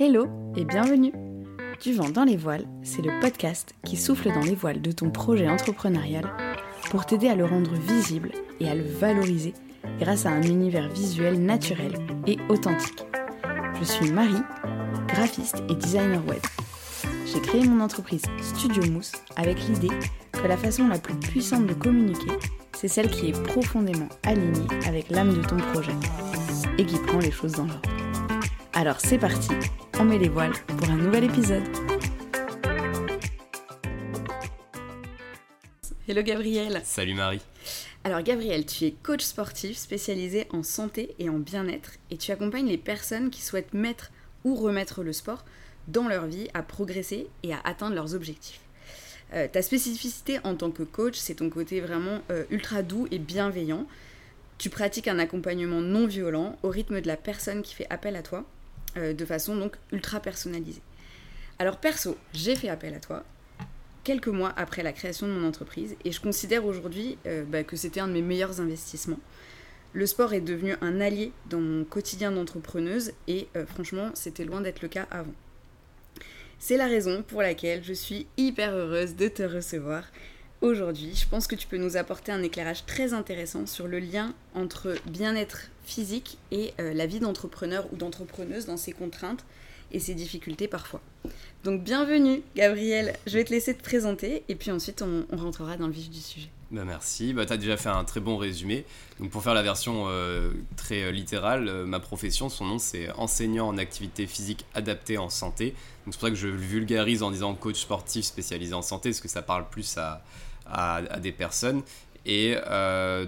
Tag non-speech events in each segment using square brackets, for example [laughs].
Hello et bienvenue Du vent dans les voiles, c'est le podcast qui souffle dans les voiles de ton projet entrepreneurial pour t'aider à le rendre visible et à le valoriser grâce à un univers visuel naturel et authentique. Je suis Marie, graphiste et designer web. J'ai créé mon entreprise Studio Mousse avec l'idée que la façon la plus puissante de communiquer, c'est celle qui est profondément alignée avec l'âme de ton projet et qui prend les choses dans l'ordre. Alors c'est parti, on met les voiles pour un nouvel épisode. Hello Gabriel. Salut Marie. Alors Gabriel, tu es coach sportif spécialisé en santé et en bien-être et tu accompagnes les personnes qui souhaitent mettre ou remettre le sport dans leur vie à progresser et à atteindre leurs objectifs. Euh, ta spécificité en tant que coach, c'est ton côté vraiment euh, ultra doux et bienveillant. Tu pratiques un accompagnement non violent au rythme de la personne qui fait appel à toi, euh, de façon donc ultra personnalisée. Alors perso, j'ai fait appel à toi quelques mois après la création de mon entreprise et je considère aujourd'hui bah, que c'était un de mes meilleurs investissements. Le sport est devenu un allié dans mon quotidien d'entrepreneuse et franchement, c'était loin d'être le cas avant. C'est la raison pour laquelle je suis hyper heureuse de te recevoir aujourd'hui. Je pense que tu peux nous apporter un éclairage très intéressant sur le lien entre bien-être physique et euh, la vie d'entrepreneur ou d'entrepreneuse dans ses contraintes et ses difficultés parfois. Donc bienvenue Gabriel, je vais te laisser te présenter et puis ensuite on, rentrera dans le vif du sujet. Bah merci, bah, tu as déjà fait un très bon résumé. Donc pour faire la version euh, très euh, littérale, ma profession, son nom c'est enseignant en activité physique adaptée en santé. C'est pour ça que je vulgarise en disant coach sportif spécialisé en santé, parce que ça parle plus à, à, des personnes. Et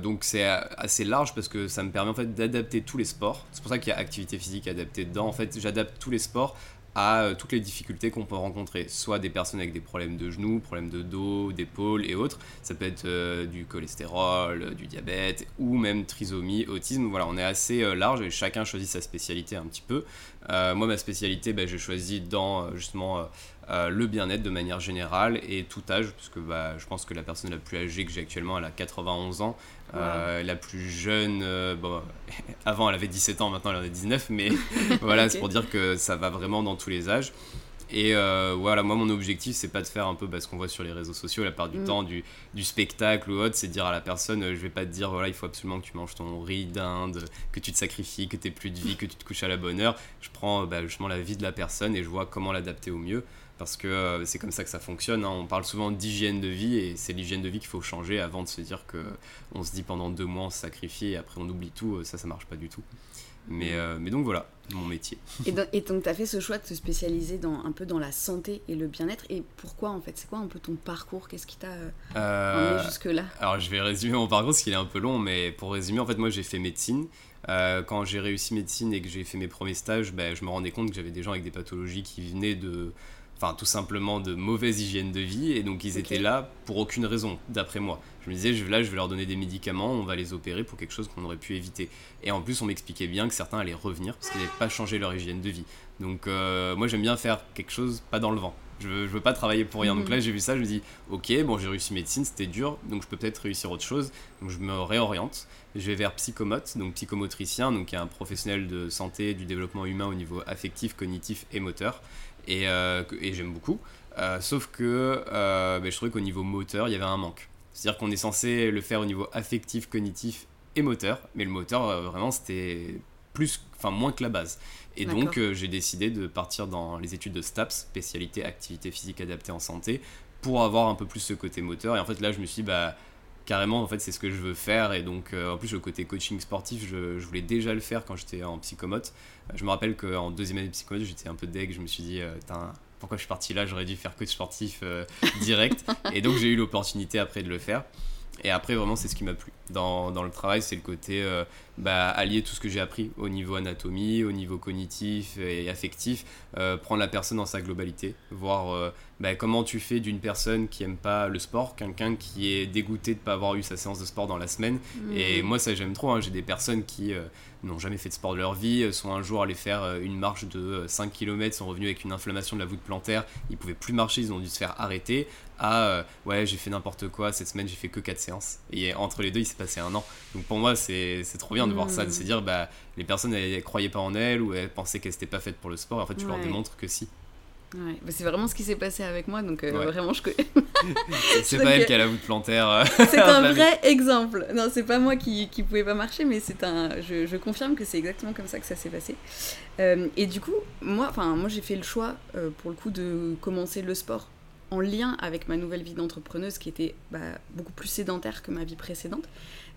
donc c'est assez large parce que ça me permet en fait d'adapter tous les sports. C'est pour ça qu'il y a activité physique adaptée dedans. En fait, j'adapte tous les sports à euh, toutes les difficultés qu'on peut rencontrer, soit des personnes avec des problèmes de genoux, problèmes de dos, d'épaule et autres. Ça peut être euh, du cholestérol, euh, du diabète ou même trisomie, autisme. Voilà, on est assez large et chacun choisit sa spécialité un petit peu. moi, ma spécialité, ben, j'ai choisi dans justement le bien-être de manière générale et tout âge, parce que bah, je pense que la personne la plus âgée que j'ai actuellement, elle a 91 ans. Euh, la plus jeune, euh, bon, [laughs] avant elle avait 17 ans, maintenant elle en a 19, mais [laughs] voilà, c'est pour dire que ça va vraiment dans tous les âges. Et euh, voilà, moi mon objectif c'est pas de faire un peu bah, ce qu'on voit sur les réseaux sociaux la part du mm. temps, du, du, spectacle ou autre, c'est de dire à la personne, je vais pas te dire voilà, il faut absolument que tu manges ton riz d'Inde, que tu te sacrifies, que tu plus de vie, que tu te couches à la bonne heure. Je prends bah, justement la vie de la personne et je vois comment l'adapter au mieux parce que euh, c'est comme ça que ça fonctionne. Hein. On parle souvent d'hygiène de vie et c'est l'hygiène de vie qu'il faut changer avant de se dire que on se dit pendant deux mois on se sacrifie et après on oublie tout. Euh, ça, ça marche pas du tout. Mais, euh, mais donc voilà, mon métier. Et, donc, tu as fait ce choix de te spécialiser dans, un peu dans la santé et le bien-être. Et pourquoi en fait? C'est quoi un peu ton parcours? Qu'est-ce qui t'a euh, jusque-là? Alors je vais résumer mon parcours parce qu'il est un peu long, mais pour résumer, en fait, moi j'ai fait médecine. quand j'ai réussi médecine et que j'ai fait mes premiers stages, ben, je me rendais compte que j'avais des gens avec des pathologies qui venaient de enfin tout simplement de mauvaise hygiène de vie et donc ils étaient là pour aucune raison d'après moi. Je me disais je, là je vais leur donner des médicaments on va les opérer pour quelque chose qu'on aurait pu éviter. Et en plus on m'expliquait bien que certains allaient revenir parce qu'ils n'avaient pas changé leur hygiène de vie. Donc euh, moi j'aime bien faire quelque chose pas dans le vent je veux, veux pas travailler pour rien donc là mhm. j'ai vu ça je me dis ok bon j'ai réussi médecine c'était dur donc je peux peut-être réussir autre chose donc je me réoriente je vais vers psychomote donc psychomotricien donc qui est un professionnel de santé du développement humain au niveau affectif cognitif et moteur euh, et, j'aime beaucoup. Euh, sauf que euh, ben, je trouvais qu'au niveau moteur, il y avait un manque. C'est-à-dire qu'on est censé le faire au niveau affectif, cognitif et moteur, mais le moteur, vraiment, c'était plus, enfin moins que la base. Et donc, j'ai décidé de partir dans les études de STAPS, spécialité activité physique adaptée en santé, pour avoir un peu plus ce côté moteur. Et en fait, là, je me suis dit, bah, carrément, en fait, c'est ce que je veux faire. Et donc, en plus, le côté coaching sportif, je, je voulais déjà le faire quand j'étais en psychomote. Je me rappelle qu'en deuxième année de psychologie, j'étais un peu deg. Je me suis dit, euh, pourquoi je suis parti là? J'aurais dû faire coach sportif euh, direct. [laughs] et donc, j'ai eu l'opportunité après de le faire. Et après, vraiment, c'est ce qui m'a plu. Dans, dans, le travail, c'est le côté euh, bah, allier tout ce que j'ai appris au niveau anatomie, au niveau cognitif et affectif, euh, prendre la personne dans sa globalité, voir euh, bah, comment tu fais d'une personne qui aime pas le sport, quelqu'un qui est dégoûté de ne pas avoir eu sa séance de sport dans la semaine. Mmh. Et moi, ça, j'aime trop. Hein. J'ai des personnes qui n'ont jamais fait de sport de leur vie, sont un jour allés faire une marche de 5 km, sont revenus avec une inflammation de la voûte plantaire, ils pouvaient plus marcher, ils ont dû se faire arrêter, à ouais, j'ai fait n'importe quoi, cette semaine j'ai fait que 4 séances. Et entre les deux, il s'est passé un an. Donc pour moi, c'est trop bien de voir ça, de se dire, bah, les personnes, elles, croyaient pas en elles ou elles pensaient qu'elles n'étaient pas faites pour le sport, en fait, tu leur démontres que si. Ouais, bah, c'est vraiment ce qui s'est passé avec moi, donc euh, vraiment je. c'est [laughs] pas elle qui a la voûte plantaire. Euh, [laughs] c'est [laughs] un vrai exemple. Non, c'est pas moi qui, qui pouvait pas marcher, mais c'est un. Je, je, confirme que c'est exactement comme ça que ça s'est passé. Euh, et du coup, moi, enfin, moi j'ai fait le choix pour le coup de commencer le sport en lien avec ma nouvelle vie d'entrepreneuse qui était bah, beaucoup plus sédentaire que ma vie précédente.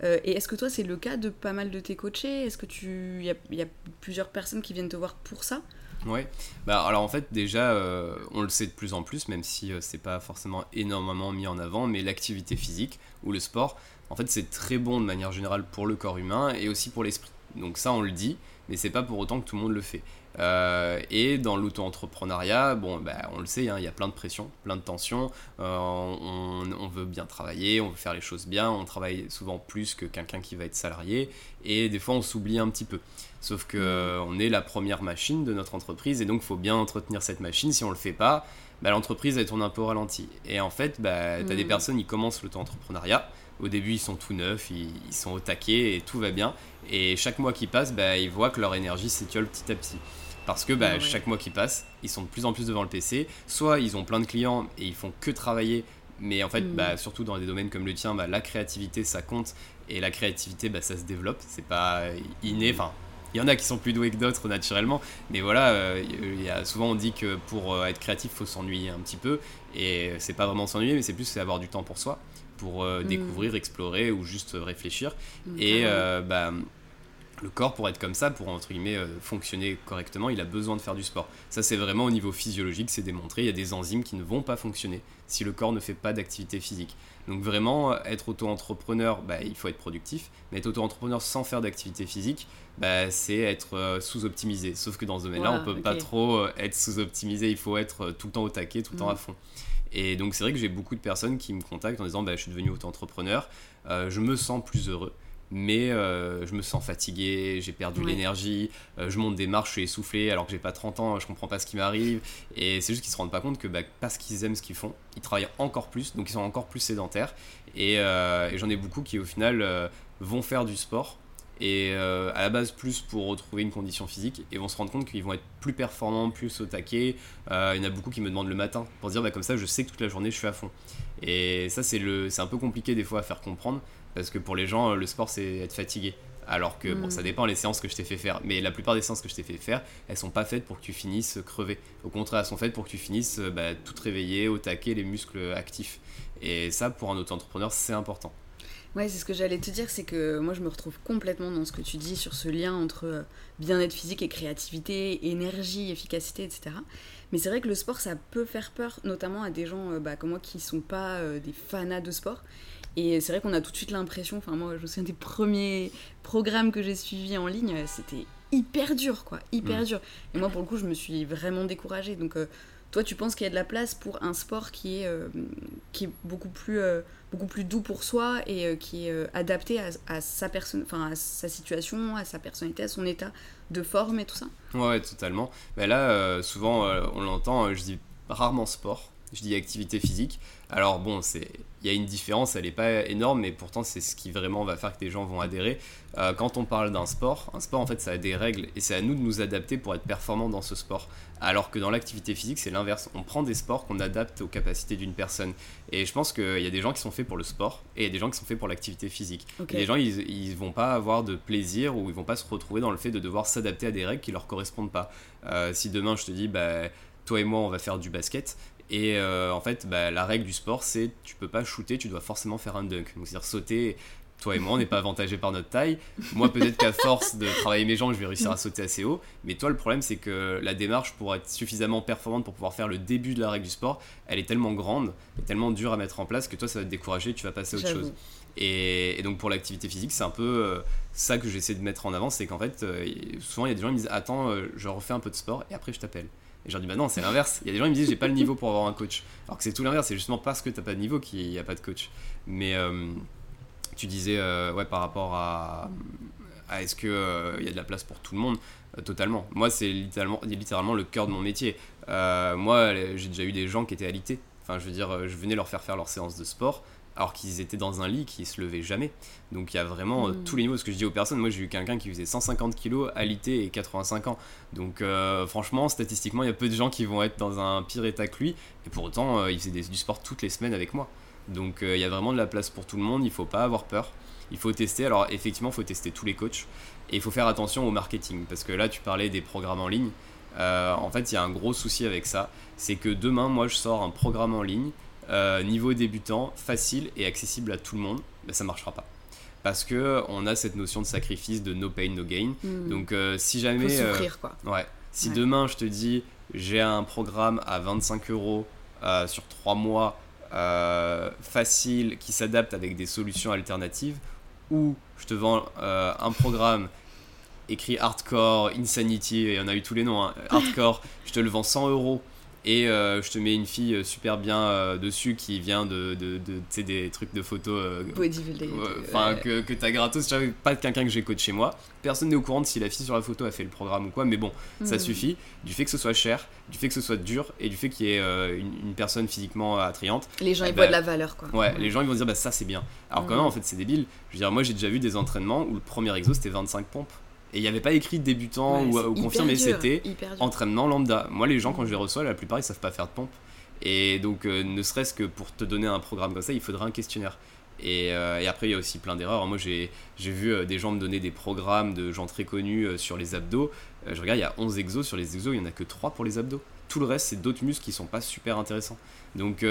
et est-ce que toi c'est le cas de pas mal de tes coachés? Est-ce que tu, y a plusieurs personnes qui viennent te voir pour ça? Ouais, bah alors en fait déjà euh, on le sait de plus en plus, même si euh, c'est pas forcément énormément mis en avant, mais l'activité physique ou le sport, en fait c'est très bon de manière générale pour le corps humain et aussi pour l'esprit. Donc ça on le dit, mais c'est pas pour autant que tout le monde le fait. Euh, et dans l'auto-entrepreneuriat, bon, bah, on le sait, hein, il y a plein de pression, plein de tensions. on, on, veut bien travailler, on veut faire les choses bien, on travaille souvent plus que quelqu'un qui va être salarié, et des fois on s'oublie un petit peu. Sauf que euh, on est la première machine de notre entreprise et donc il faut bien entretenir cette machine. Si on le fait pas, bah, l'entreprise elle tourne un peu au ralenti. Et en fait, bah, tu as des mm. personnes qui commencent l'auto-entrepreneuriat. Au début, ils sont tout neufs, ils, sont au taquet et tout va bien. Et chaque mois qui passe, bah, ils voient que leur énergie s'étiole petit à petit. Parce que bah, chaque mois qui passe, ils sont de plus en plus devant le PC. Soit ils ont plein de clients et ils font que travailler mais en fait, mm. bah, surtout dans des domaines comme le tien, bah, la créativité, ça compte. Et la créativité, bah, ça se développe. C'est pas inné. Enfin, il y en a qui sont plus doués que d'autres naturellement, mais voilà, euh, il y a, souvent on dit que pour euh, être créatif, il faut s'ennuyer un petit peu, et c'est pas vraiment s'ennuyer, mais c'est plus avoir du temps pour soi, pour euh, mm. découvrir, explorer ou juste réfléchir. Mm, et bah, le corps, pour être comme ça, pour entre guillemets fonctionner correctement, il a besoin de faire du sport. Ça, c'est vraiment au niveau physiologique, c'est démontré. Il y a des enzymes qui ne vont pas fonctionner si le corps ne fait pas d'activité physique. Donc vraiment, être auto-entrepreneur, bah, il faut être productif, mais être auto-entrepreneur sans faire d'activité physique, bah, c'est être euh, sous-optimisé. Sauf que dans ce domaine-là, on peut pas trop euh, être sous-optimisé, il faut être euh, tout le temps au taquet, tout le temps à mm. fond. Et donc c'est vrai que j'ai beaucoup de personnes qui me contactent en disant bah, je suis devenu auto-entrepreneur, je me sens plus heureux mais je me sens fatigué, j'ai perdu l'énergie, je monte des marches, je suis essoufflé alors que j'ai pas 30 ans, je comprends pas ce qui m'arrive. Et c'est juste qu'ils se rendent pas compte que bah, parce qu'ils aiment ce qu'ils font, ils travaillent encore plus, donc ils sont encore plus sédentaires. Et, et j'en ai beaucoup qui au final vont faire du sport et euh, à la base plus pour retrouver une condition physique et vont se rendre compte qu'ils vont être plus performants, plus au taquet. Euh, il y en a beaucoup qui me demandent le matin pour dire bah, comme ça je sais que toute la journée je suis à fond. Et ça c'est un peu compliqué des fois à faire comprendre parce que pour les gens le sport c'est être fatigué. Alors que bon, ça mm. dépend les séances que je t'ai fait faire, mais la plupart des séances que je t'ai fait faire, elles sont pas faites pour que tu finisses crevé. Au contraire, elles sont faites pour que tu finisses bah, tout réveillé, au taquet, les muscles actifs. Et ça, pour un auto-entrepreneur, c'est important. Ouais, c'est ce que j'allais te dire, c'est que moi je me retrouve complètement dans ce que tu dis sur ce lien entre euh, bien-être physique et créativité, énergie, efficacité, etc. Mais c'est vrai que le sport, ça peut faire peur, notamment à des gens euh, bah, comme moi qui sont pas euh, des fanas de sport. Et c'est vrai qu'on a tout de suite l'impression, enfin moi je me souviens des premiers programmes que j'ai suivis en ligne, c'était hyper dur, quoi, hyper mm. dur. Et moi pour le coup, je me suis vraiment découragée. Donc toi, tu penses qu'il y a de la place pour un sport qui est, qui est beaucoup plus beaucoup plus doux pour soi et euh, qui est euh, adapté à, sa personne, enfin à sa situation, à sa personnalité, à son état de forme et tout ça? Ouais, totalement. Mais là, euh, souvent, on l'entend, je dis rarement sport, je dis activité physique. Alors bon, c'est il y a une différence, elle n'est pas énorme, mais pourtant c'est ce qui vraiment va faire que des gens vont adhérer. Euh, quand on parle d'un sport, un sport en fait ça a des règles et c'est à nous de nous adapter pour être performant dans ce sport. Alors que dans l'activité physique c'est l'inverse, on prend des sports qu'on adapte aux capacités d'une personne. Et je pense qu'il y a des gens qui sont faits pour le sport et il y a des gens qui sont faits pour l'activité physique. Les gens ils, ils vont pas avoir de plaisir ou ils vont pas se retrouver dans le fait de devoir s'adapter à des règles qui leur correspondent pas. Euh, si demain je te dis bah toi et moi on va faire du basket, et euh, en fait, bah, la règle du sport, c'est tu peux pas shooter, tu dois forcément faire un dunk. Donc c'est-à-dire sauter. Toi et moi, on n'est pas avantagés par notre taille. Moi, peut-être qu'à force de travailler mes jambes, je vais réussir à sauter assez haut. Mais toi, le problème, c'est que la démarche pour être suffisamment performante pour pouvoir faire le début de la règle du sport, elle est tellement grande, tellement dure à mettre en place que toi, ça va te décourager, tu vas passer à autre chose. Et, donc pour l'activité physique, c'est un peu euh, ça que j'essaie de mettre en avant, c'est qu'en fait, euh, souvent il y a des gens qui me disent attends, je refais un peu de sport et après je t'appelle. Et je dis, bah non, c'est l'inverse. Il y a des gens qui me disent, j'ai pas le niveau pour avoir un coach. Alors que c'est tout l'inverse, c'est justement parce que t'as pas de niveau qu'il n'y a pas de coach. Mais euh, tu disais, euh, ouais, par rapport à, est-ce qu'il il y a de la place pour tout le monde? Totalement. Moi, c'est littéralement, littéralement le cœur de mon métier. moi, j'ai déjà eu des gens qui étaient alités. Enfin, je veux dire, je venais leur faire faire leur séance de sport alors qu'ils étaient dans un lit qui se levait jamais. Donc il y a vraiment euh, hmm. tous les niveaux. Ce que je dis aux personnes, moi j'ai eu quelqu'un qui faisait 150 kg alité et 85 ans. Donc euh, franchement, statistiquement, il y a peu de gens qui vont être dans un pire état que lui. Et pour autant, euh, il faisait du sport toutes les semaines avec moi. Donc il y a vraiment de la place pour tout le monde. Il faut pas avoir peur. Il faut tester. Alors effectivement, il faut tester tous les coachs. Et il faut faire attention au marketing. Parce que là, tu parlais des programmes en ligne. en fait, il y a un gros souci avec ça. C'est que demain, moi, je sors un programme en ligne euh, niveau débutant, facile et accessible à tout le monde, ben, ça marchera pas. Parce que on a cette notion de sacrifice, de no pain, no gain. Hmm. Donc euh, si jamais... Faut souffrir, euh, quoi. Ouais. Si demain je te dis, j'ai un programme à 25 euros sur 3 mois, facile, qui s'adapte avec des solutions alternatives, ou je te vends un programme écrit hardcore, insanity, y en a eu tous les noms, hein. [laughs] hardcore, je te le vends 100 euros et euh, je te mets une fille euh, super bien euh, dessus qui vient de, de, de des trucs de photos enfin que, que t'as gratos. Pas quelqu'un que j'ai chez moi. Personne n'est au courant de si la fille sur la photo a fait le programme ou quoi mais bon ça hmm. suffit. Du fait que ce soit cher du fait que ce soit dur et du fait qu'il y ait une, personne physiquement attrayante les gens eh ils voient ben, de la valeur quoi. ouais les gens ils vont dire bah ça c'est bien. Alors quand même en fait c'est débile. Je veux dire moi j'ai déjà vu des entraînements où le premier exo c'était 25 pompes et il n'y avait pas écrit débutant ou, confirmé, c'était entraînement lambda. Moi, les gens, quand je les reçois, la plupart, ils savent pas faire de pompe. Et donc, euh, ne serait-ce que pour te donner un programme comme ça, il faudrait un questionnaire. Et, euh, et après, il y a aussi plein d'erreurs. Moi, j'ai vu euh, des gens me donner des programmes de gens très connus sur les abdos. je regarde, il y a 11 exos. Sur les exos, il n'y en a que 3 pour les abdos. Tout le reste, c'est d'autres muscles qui sont pas super intéressants. Donc,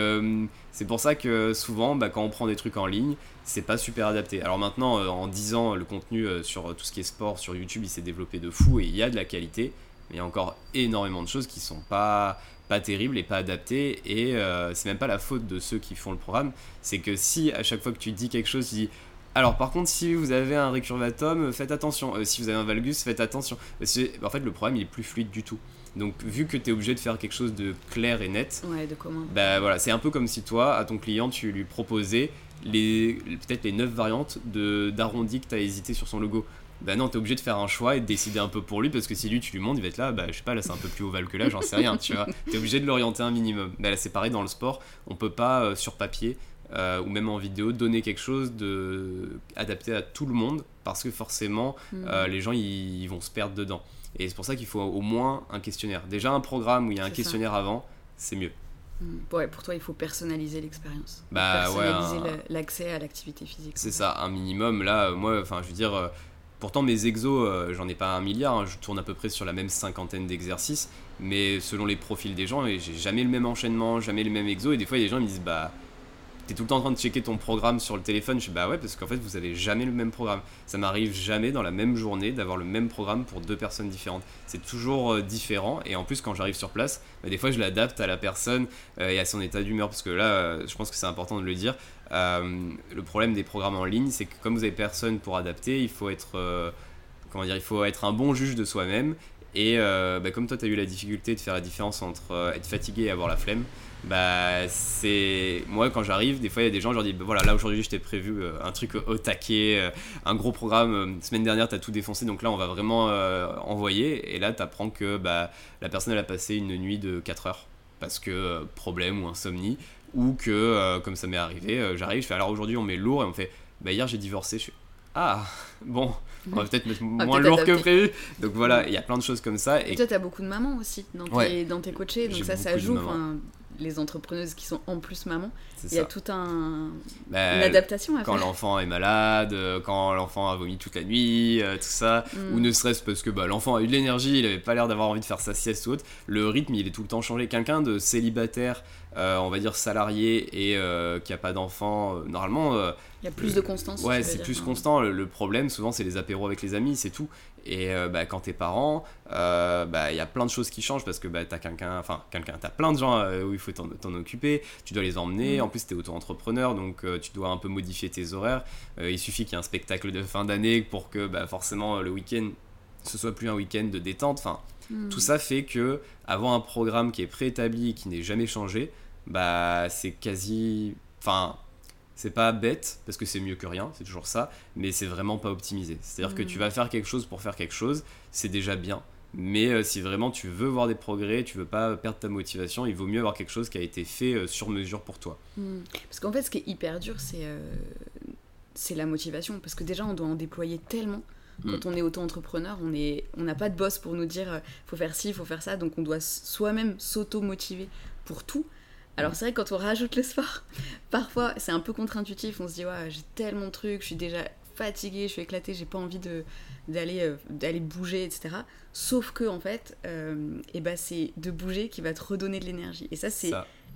c'est pour ça que souvent, bah, quand on prend des trucs en ligne, c'est pas super adapté. Alors maintenant, euh, en 10 ans, le contenu euh, sur tout ce qui est sport sur YouTube, il s'est développé de fou et il y a de la qualité, mais il y a encore énormément de choses qui sont pas pas terribles et pas adaptées et euh, c'est même pas la faute de ceux qui font le programme, c'est que si à chaque fois que tu dis quelque chose, tu dis alors par contre si vous avez un récurvatum, faites attention, si vous avez un valgus, faites attention. en fait le programme il est plus fluide du tout. Donc vu que tu es obligé de faire quelque chose de clair et net, ouais, de bah voilà, c'est un peu comme si toi à ton client tu lui proposais les peut-être les 9 variantes de d'arrondi que tu as hésité sur son logo. Bah non, t'es obligé de faire un choix et de décider un peu pour lui parce que si lui tu lui montres, il va être là, bah je sais pas, là c'est un peu plus ovale que là, j'en sais rien, tu vois. [laughs] T'es obligé de l'orienter un minimum. Bah là c'est pareil dans le sport, on peut pas euh, sur papier euh, ou même en vidéo donner quelque chose de adapté à tout le monde parce que forcément mm. euh, les gens ils, vont se perdre dedans. Et c'est pour ça qu'il faut au moins un questionnaire. Déjà un programme où il y a un questionnaire avant, c'est mieux. Mm. Ouais, pour toi, il faut personnaliser l'expérience. Bah personnaliser l'accès à l'activité physique. C'est ça, un minimum. Là, moi, enfin, je veux dire, euh, pourtant mes exos, euh, j'en ai pas un milliard. Hein. je tourne à peu près sur la même cinquantaine d'exercices, mais selon les profils des gens, j'ai jamais le même enchaînement, jamais le même exo. Et des fois, il y a des gens qui me disent, bah t'es tout le temps en train de checker ton programme sur le téléphone. Je dis bah ouais, parce qu'en fait, vous avez jamais le même programme. Ça m'arrive jamais dans la même journée d'avoir le même programme pour deux personnes différentes. C'est toujours euh, différent. Et en plus, quand j'arrive sur place, bah, des fois, je l'adapte à la personne euh, et à son état d'humeur. Parce que là, euh, je pense que c'est important de le dire. le problème des programmes en ligne, c'est que comme vous avez personne pour adapter, il faut être. comment dire Il faut être un bon juge de soi-même. Et bah, comme toi, tu as eu la difficulté de faire la différence entre être fatigué et avoir la flemme, bah c'est moi quand j'arrive des fois il y a des gens je leur dis bah, voilà là aujourd'hui je t'ai prévu euh, un truc au taquet euh, un gros programme euh, semaine dernière t'as tout défoncé donc là on va vraiment envoyer et là t'apprends que bah la personne elle a passé une nuit de 4 heures parce que problème ou insomnie ou que comme ça m'est arrivé j'arrive je fais alors aujourd'hui on met lourd et on fait bah hier j'ai divorcé je fais ah [laughs] bon on va peut-être mettre moins lourd que prévu. Donc voilà, il y a plein de choses comme ça. Et, et toi, t'as beaucoup de mamans aussi dans tes, dans tes coachés, donc ça, ça joue les entrepreneuses qui sont en plus maman. Il y a tout un bah, une adaptation à quand l'enfant est malade, euh, quand l'enfant a vomi toute la nuit, euh, tout ça, mm. ou ne serait-ce parce que bah, l'enfant a eu de l'énergie, il avait pas l'air d'avoir envie de faire sa sieste ou autre. Le rythme, il est tout le temps changé. Quelqu'un de célibataire, euh, on va dire salarié et qui a pas d'enfant, normalement. il y a plus de constance. Ouais, c'est plus constant. Le, problème, souvent, c'est les apéros avec les amis, c'est tout. Et euh, bah, quand t'es parent, euh, bah, il y a plein de choses qui changent parce que bah, t'as quelqu'un, enfin quelqu'un, t'as plein de gens euh, où il faut t'en occuper, tu dois les emmener, mm. en plus t'es auto-entrepreneur donc tu dois un peu modifier tes horaires. il suffit qu'il y ait un spectacle de fin d'année pour que bah, forcément le week-end ce soit plus un week-end de détente. Enfin, mm. tout ça fait que avoir un programme qui est préétabli et qui n'est jamais changé, bah c'est quasi, enfin c'est pas bête, parce que c'est mieux que rien, c'est toujours ça, mais c'est vraiment pas optimisé. C'est-à-dire que tu Mm. vas faire quelque chose pour faire quelque chose, c'est déjà bien. Mais euh, si vraiment tu veux voir des progrès, tu veux pas perdre ta motivation, il vaut mieux avoir quelque chose qui a été fait euh, sur mesure pour toi. Hmm. Parce qu'en fait, ce qui est hyper dur, c'est euh, c'est la motivation. Parce que déjà, on doit en déployer tellement. Quand on est auto-entrepreneur, on est- on n'a pas de boss pour nous dire faut faire ci, faut faire ça. Donc on doit soi-même s'auto-motiver pour tout. Alors c'est vrai que quand on rajoute le sport, [laughs] parfois c'est un peu contre-intuitif. On se dit j'ai tellement de trucs, je suis déjà fatiguée, je suis éclatée, j'ai pas envie euh, d'aller bouger, etc. Sauf que en fait, euh, eh ben, c'est de bouger qui va te redonner de l'énergie. Et ça c'est.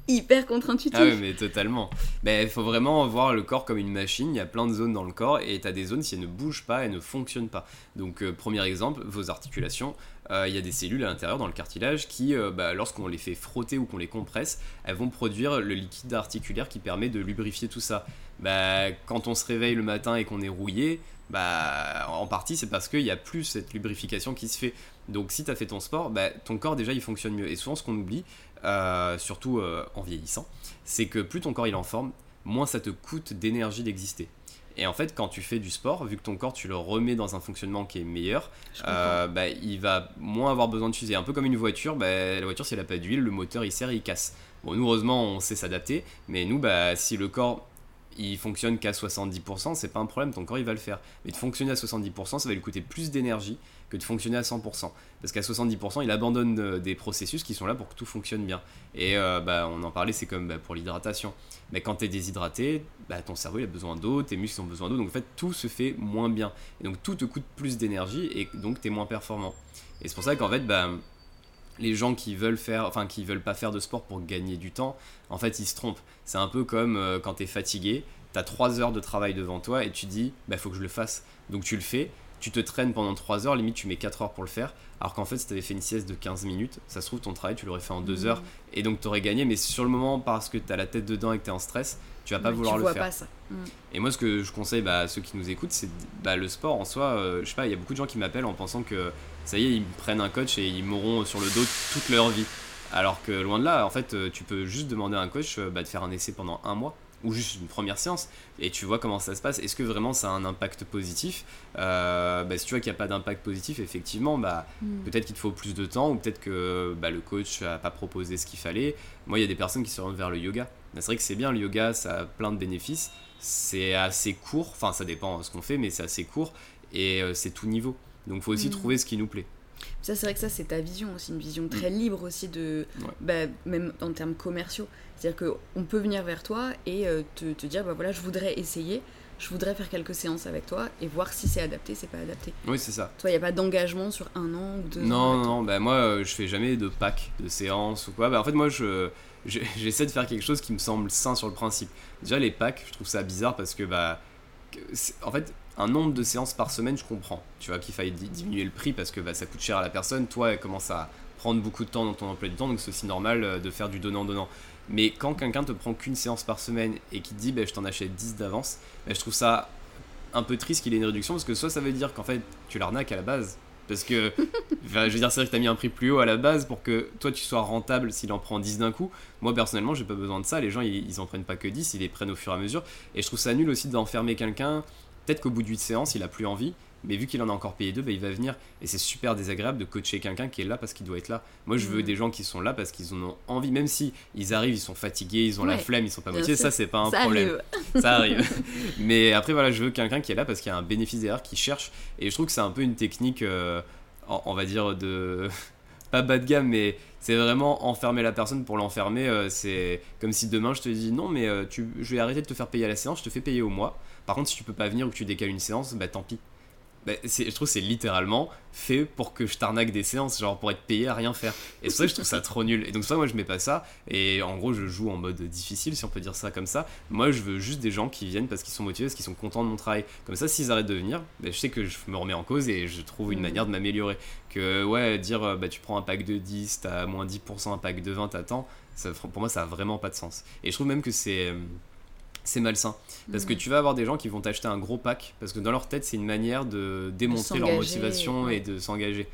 Hyper contre-intuitif. Ah oui, mais totalement. Ben, Il faut vraiment voir le corps comme une machine. Il y a plein de zones dans le corps et tu as des zones, si elles ne bougent pas, elles ne fonctionnent pas. Donc, euh, premier exemple, vos articulations. Euh, Il y a des cellules à l'intérieur dans le cartilage qui, euh, bah, lorsqu'on les fait frotter ou qu'on les compresse, elles vont produire le liquide articulaire qui permet de lubrifier tout ça. Bah, quand on se réveille le matin et qu'on est rouillé, bah, en partie c'est parce qu'il n'y a plus cette lubrification qui se fait. Donc si tu as fait ton sport, bah, ton corps déjà il fonctionne mieux. Et souvent ce qu'on oublie, euh, surtout euh, en vieillissant, c'est que plus ton corps il est en forme, moins ça te coûte d'énergie d'exister. Et en fait, quand tu fais du sport, vu que ton corps tu le remets dans un fonctionnement qui est meilleur, euh, bah, il va moins avoir besoin de s'user. Un peu comme une voiture, bah, la voiture si elle n'a pas d'huile, le moteur il serre, il casse. Bon, nous heureusement on sait s'adapter, mais nous, bah, si le corps il fonctionne qu'à 70%, c'est pas un problème, ton corps il va le faire. Mais de fonctionner à 70%, ça va lui coûter plus d'énergie que de fonctionner à 100%. Parce qu'à 70%, il abandonne euh, des processus qui sont là pour que tout fonctionne bien. Et euh, bah, on en parlait, c'est comme bah, pour l'hydratation. Mais quand tu es déshydraté, bah, ton cerveau il a besoin d'eau, tes muscles ont besoin d'eau, donc en fait tout se fait moins bien. Et donc tout te coûte plus d'énergie et donc tu es moins performant. Et c'est pour ça qu'en fait, bah, les gens qui veulent faire, enfin qui veulent pas faire de sport pour gagner du temps, en fait ils se trompent. C'est un peu comme euh, quand tu es fatigué, tu as 3 heures de travail devant toi et tu dis, bah faut que je le fasse. Donc tu le fais, tu te traînes pendant 3 heures, limite tu mets 4 heures pour le faire, alors qu'en fait si tu avais fait une sieste de 15 minutes, ça se trouve ton travail tu l'aurais fait en 2 Mhm. heures et donc tu aurais gagné, mais sur le moment parce que tu as la tête dedans et que tu es en stress, tu vas pas Ouais, vouloir tu le vois faire. pas ça. Mm. Et moi, ce que je conseille bah, à ceux qui nous écoutent, c'est bah, le sport en soi. euh, je sais pas, il y a beaucoup de gens qui m'appellent en pensant que ça y est, ils prennent un coach et ils mourront sur le dos toute leur vie. Alors que loin de là, en fait, euh, tu peux juste demander à un coach euh, bah, de faire un essai pendant un mois ou juste une première séance et tu vois comment ça se passe. Est-ce que vraiment ça a un impact positif? Euh, bah, Si tu vois qu'il n'y a pas d'impact positif, effectivement, bah, Mm. peut-être qu'il te faut plus de temps ou peut-être que bah, le coach n'a pas proposé ce qu'il fallait. Moi, il y a des personnes qui se rendent vers le yoga. Mais c'est vrai que c'est bien, le yoga, ça a plein de bénéfices. C'est assez court, enfin ça dépend de ce qu'on fait, mais c'est assez court et euh, c'est tout niveau. Donc il faut aussi Mm. trouver ce qui nous plaît. Ça, c'est vrai que ça, c'est ta vision aussi, une vision très libre aussi, de, Mm. Ouais. bah, même en termes commerciaux. C'est-à-dire qu'on peut venir vers toi et euh, te, te dire, bah voilà, je voudrais essayer, je voudrais faire quelques séances avec toi et voir si c'est adapté, c'est pas adapté. Oui, c'est ça. Toi, il n'y a pas d'engagement sur un an ou deux ans. Non, avec non, non, bah moi euh, je fais jamais de pack de séance ou quoi. Bah en fait, moi je je- [laughs] j'essaie de faire quelque chose qui me semble sain sur le principe. Déjà, les packs, je trouve ça bizarre parce que bah. En fait, un nombre de séances par semaine, je comprends. Tu vois qu'il faille di- diminuer le prix parce que bah, ça coûte cher à la personne. Toi, elle commence à prendre beaucoup de temps dans ton emploi du temps, donc c'est aussi normal euh, de faire du donnant-donnant. Mais quand quelqu'un te prend qu'une séance par semaine et qui te dit bah, je t'en achète 10 d'avance, bah, je trouve ça un peu triste qu'il ait une réduction parce que soit ça veut dire qu'en fait tu l'arnaques à la base. Parce que, [laughs] je veux dire, c'est vrai que t'as mis un prix plus haut à la base pour que toi tu sois rentable s'il en prend 10 d'un coup. Moi personnellement, j'ai pas besoin de ça. Les gens ils, ils en prennent pas que 10, ils les prennent au fur et à mesure. Et je trouve ça nul aussi d'enfermer quelqu'un. Peut-être qu'au bout de 8 séances, il a plus envie. Mais vu qu'il en a encore payé deux, bah, il va venir. Et c'est super désagréable de coacher quelqu'un qui est là parce qu'il doit être là. Moi, je veux Mm. des gens qui sont là parce qu'ils en ont envie, même si ils arrivent, ils sont fatigués, ils ont la flemme, ils sont pas motivés. Ça, c'est pas un ça problème arrive. ça arrive. [laughs] [laughs] Mais après, voilà, je veux quelqu'un qui est là parce qu'il y a un bénéfice derrière, qui cherche. Et je trouve que c'est un peu une technique, euh, on va dire, de. [laughs] Pas bas de gamme, mais c'est vraiment enfermer la personne pour l'enfermer. euh, c'est comme si demain je te dis non, mais euh, je vais arrêter de te faire payer à la séance, je te fais payer au mois. Par contre, si tu peux pas venir ou que tu décales une séance, bah tant pis. Bah, je trouve que c'est littéralement fait pour que je t'arnaque des séances, genre pour être payé à rien faire. Et c'est ça que je trouve ça trop nul. Et donc, ça, moi, je mets pas ça. Et en gros, je joue en mode difficile, si on peut dire ça comme ça. Moi, je veux juste des gens qui viennent parce qu'ils sont motivés, parce qu'ils sont contents de mon travail. Comme ça, s'ils arrêtent de venir, bah, je sais que je me remets en cause et je trouve une Mhm. manière de m'améliorer. Que, ouais, dire, euh, bah, tu prends un pack de 10, t'as moins 10%, un pack de 20, t'attends, pour moi, ça a vraiment pas de sens. Et je trouve même que c'est. Euh, C'est malsain. Parce que Mm. tu vas avoir des gens qui vont t'acheter un gros pack, parce que dans leur tête, c'est une manière de démontrer leur motivation et de s'engager.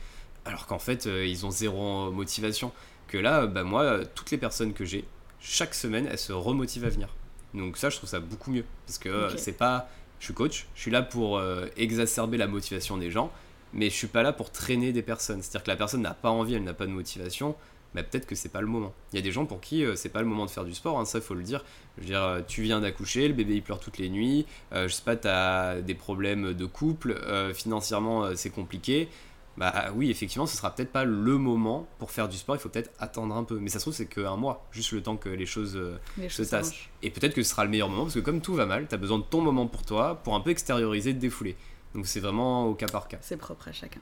Alors qu'en fait, euh, ils ont zéro motivation. Que là, bah moi, euh, toutes les personnes que j'ai, chaque semaine, elles se remotivent à venir. Donc ça, je trouve ça beaucoup mieux. Parce que c'est pas... Je suis coach, je suis là pour exacerber la motivation des gens, mais je suis pas là pour traîner des personnes. C'est-à-dire que la personne n'a pas envie, elle n'a pas de motivation, bah, peut-être que c'est pas le moment. Il y a des gens pour qui euh, c'est pas le moment de faire du sport, hein, ça il faut le dire. Je veux dire, euh, tu viens d'accoucher, le bébé il pleure toutes les nuits, euh, je sais pas, tu as des problèmes de couple, financièrement c'est compliqué. Bah oui, effectivement, ce sera peut-être pas le moment pour faire du sport, il faut peut-être attendre un peu. Mais ça se trouve, c'est qu'un mois, juste le temps que les choses se tassent. Et peut-être que ce sera le meilleur moment, parce que comme tout va mal, tu as besoin de ton moment pour toi, pour un peu extérioriser, te défouler. Donc c'est vraiment au cas par cas. C'est propre à chacun.